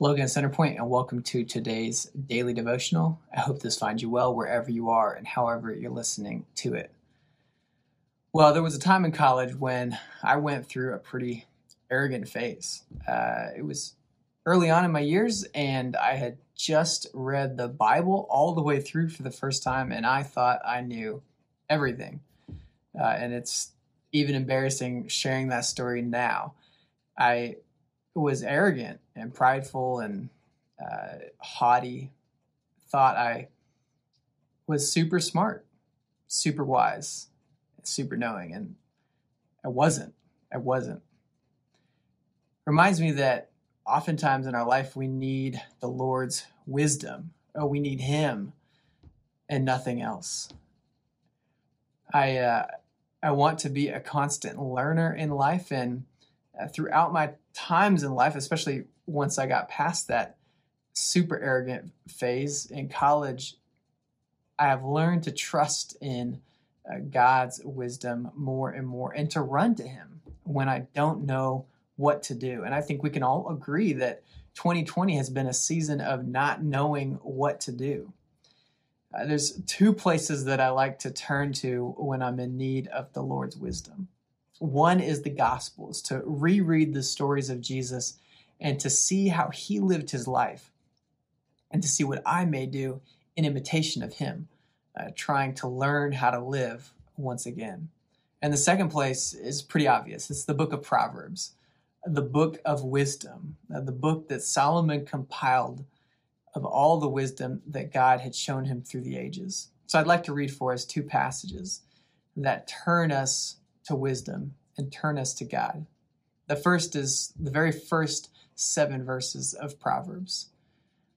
Hello again, Centerpoint, and welcome to today's daily devotional. I hope this finds you well wherever you are and however you're listening to it. Well, there was a time in college when I went through a pretty arrogant phase. Uh, it was early on in my years, and I had just read the Bible all the way through for the first time, and I thought I knew everything. Uh, and it's even embarrassing sharing that story now. I was arrogant and prideful and uh, haughty, thought I was super smart, super wise, super knowing, and I wasn't. I wasn't. Reminds me that oftentimes in our life we need the Lord's wisdom. Oh, we need Him and nothing else. I uh, I want to be a constant learner in life, and uh, throughout my times in life, especially once I got past that super arrogant phase in college, I have learned to trust in uh, God's wisdom more and more and to run to Him when I don't know what to do. And I think we can all agree that 2020 has been a season of not knowing what to do. Uh, there's two places that I like to turn to when I'm in need of the Lord's wisdom. One is the Gospels, to reread the stories of Jesus and to see how he lived his life and to see what I may do in imitation of him, uh, trying to learn how to live once again. And the second place is pretty obvious it's the book of Proverbs, the book of wisdom, uh, the book that Solomon compiled of all the wisdom that God had shown him through the ages. So I'd like to read for us two passages that turn us to wisdom and turn us to God. The first is the very first seven verses of Proverbs.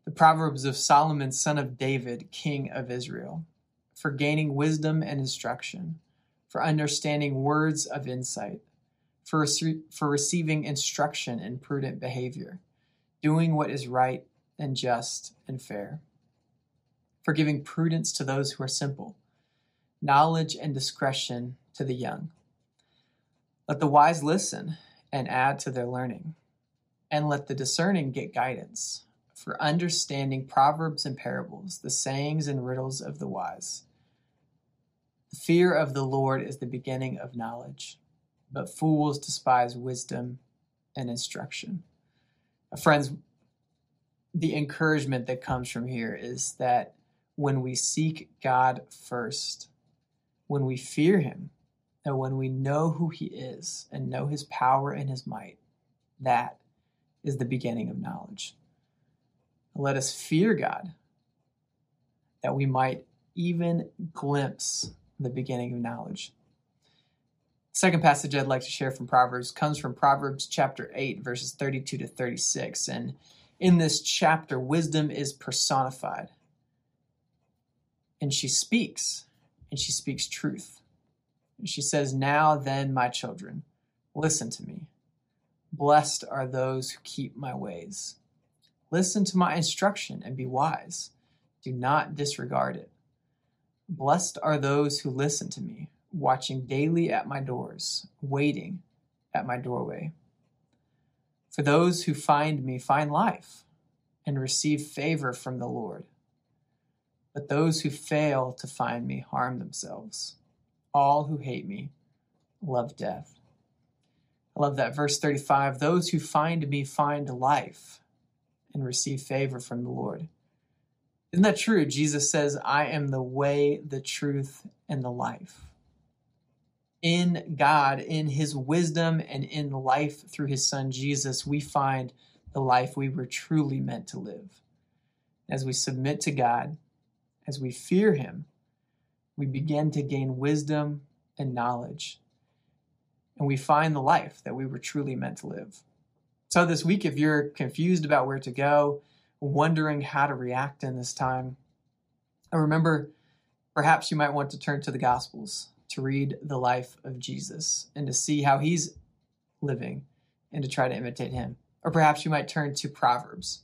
The Proverbs of Solomon, son of David, king of Israel, for gaining wisdom and instruction, for understanding words of insight, for, for receiving instruction in prudent behavior, doing what is right and just and fair, for giving prudence to those who are simple, knowledge and discretion to the young. Let the wise listen and add to their learning, and let the discerning get guidance for understanding proverbs and parables, the sayings and riddles of the wise. The fear of the Lord is the beginning of knowledge, but fools despise wisdom and instruction. Friends, the encouragement that comes from here is that when we seek God first, when we fear Him, that when we know who He is and know His power and His might, that is the beginning of knowledge. Let us fear God that we might even glimpse the beginning of knowledge. second passage I'd like to share from Proverbs comes from Proverbs chapter 8, verses 32 to 36. And in this chapter, wisdom is personified. And she speaks, and she speaks truth. She says, Now then, my children, listen to me. Blessed are those who keep my ways. Listen to my instruction and be wise. Do not disregard it. Blessed are those who listen to me, watching daily at my doors, waiting at my doorway. For those who find me find life and receive favor from the Lord. But those who fail to find me harm themselves all who hate me love death. I love that. Verse 35 Those who find me find life and receive favor from the Lord. Isn't that true? Jesus says, I am the way, the truth, and the life. In God, in His wisdom, and in life through His Son Jesus, we find the life we were truly meant to live. As we submit to God, as we fear Him, we begin to gain wisdom and knowledge. And we find the life that we were truly meant to live. So, this week, if you're confused about where to go, wondering how to react in this time, I remember perhaps you might want to turn to the Gospels to read the life of Jesus and to see how he's living and to try to imitate him. Or perhaps you might turn to Proverbs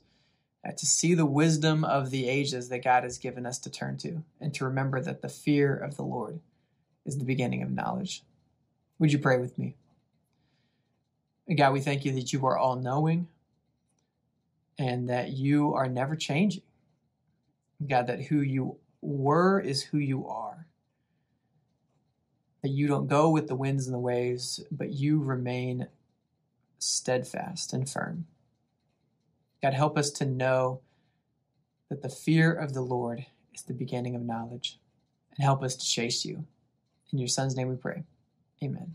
Uh, to see the wisdom of the ages that God has given us to turn to, and to remember that the fear of the Lord is the beginning of knowledge. Would you pray with me? God, we thank you that you are all knowing and that you are never changing. God, that who you were is who you are. That you don't go with the winds and the waves, but you remain steadfast and firm. God, help us to know that the fear of the Lord is the beginning of knowledge, and help us to chase you. In your Son's name we pray. Amen.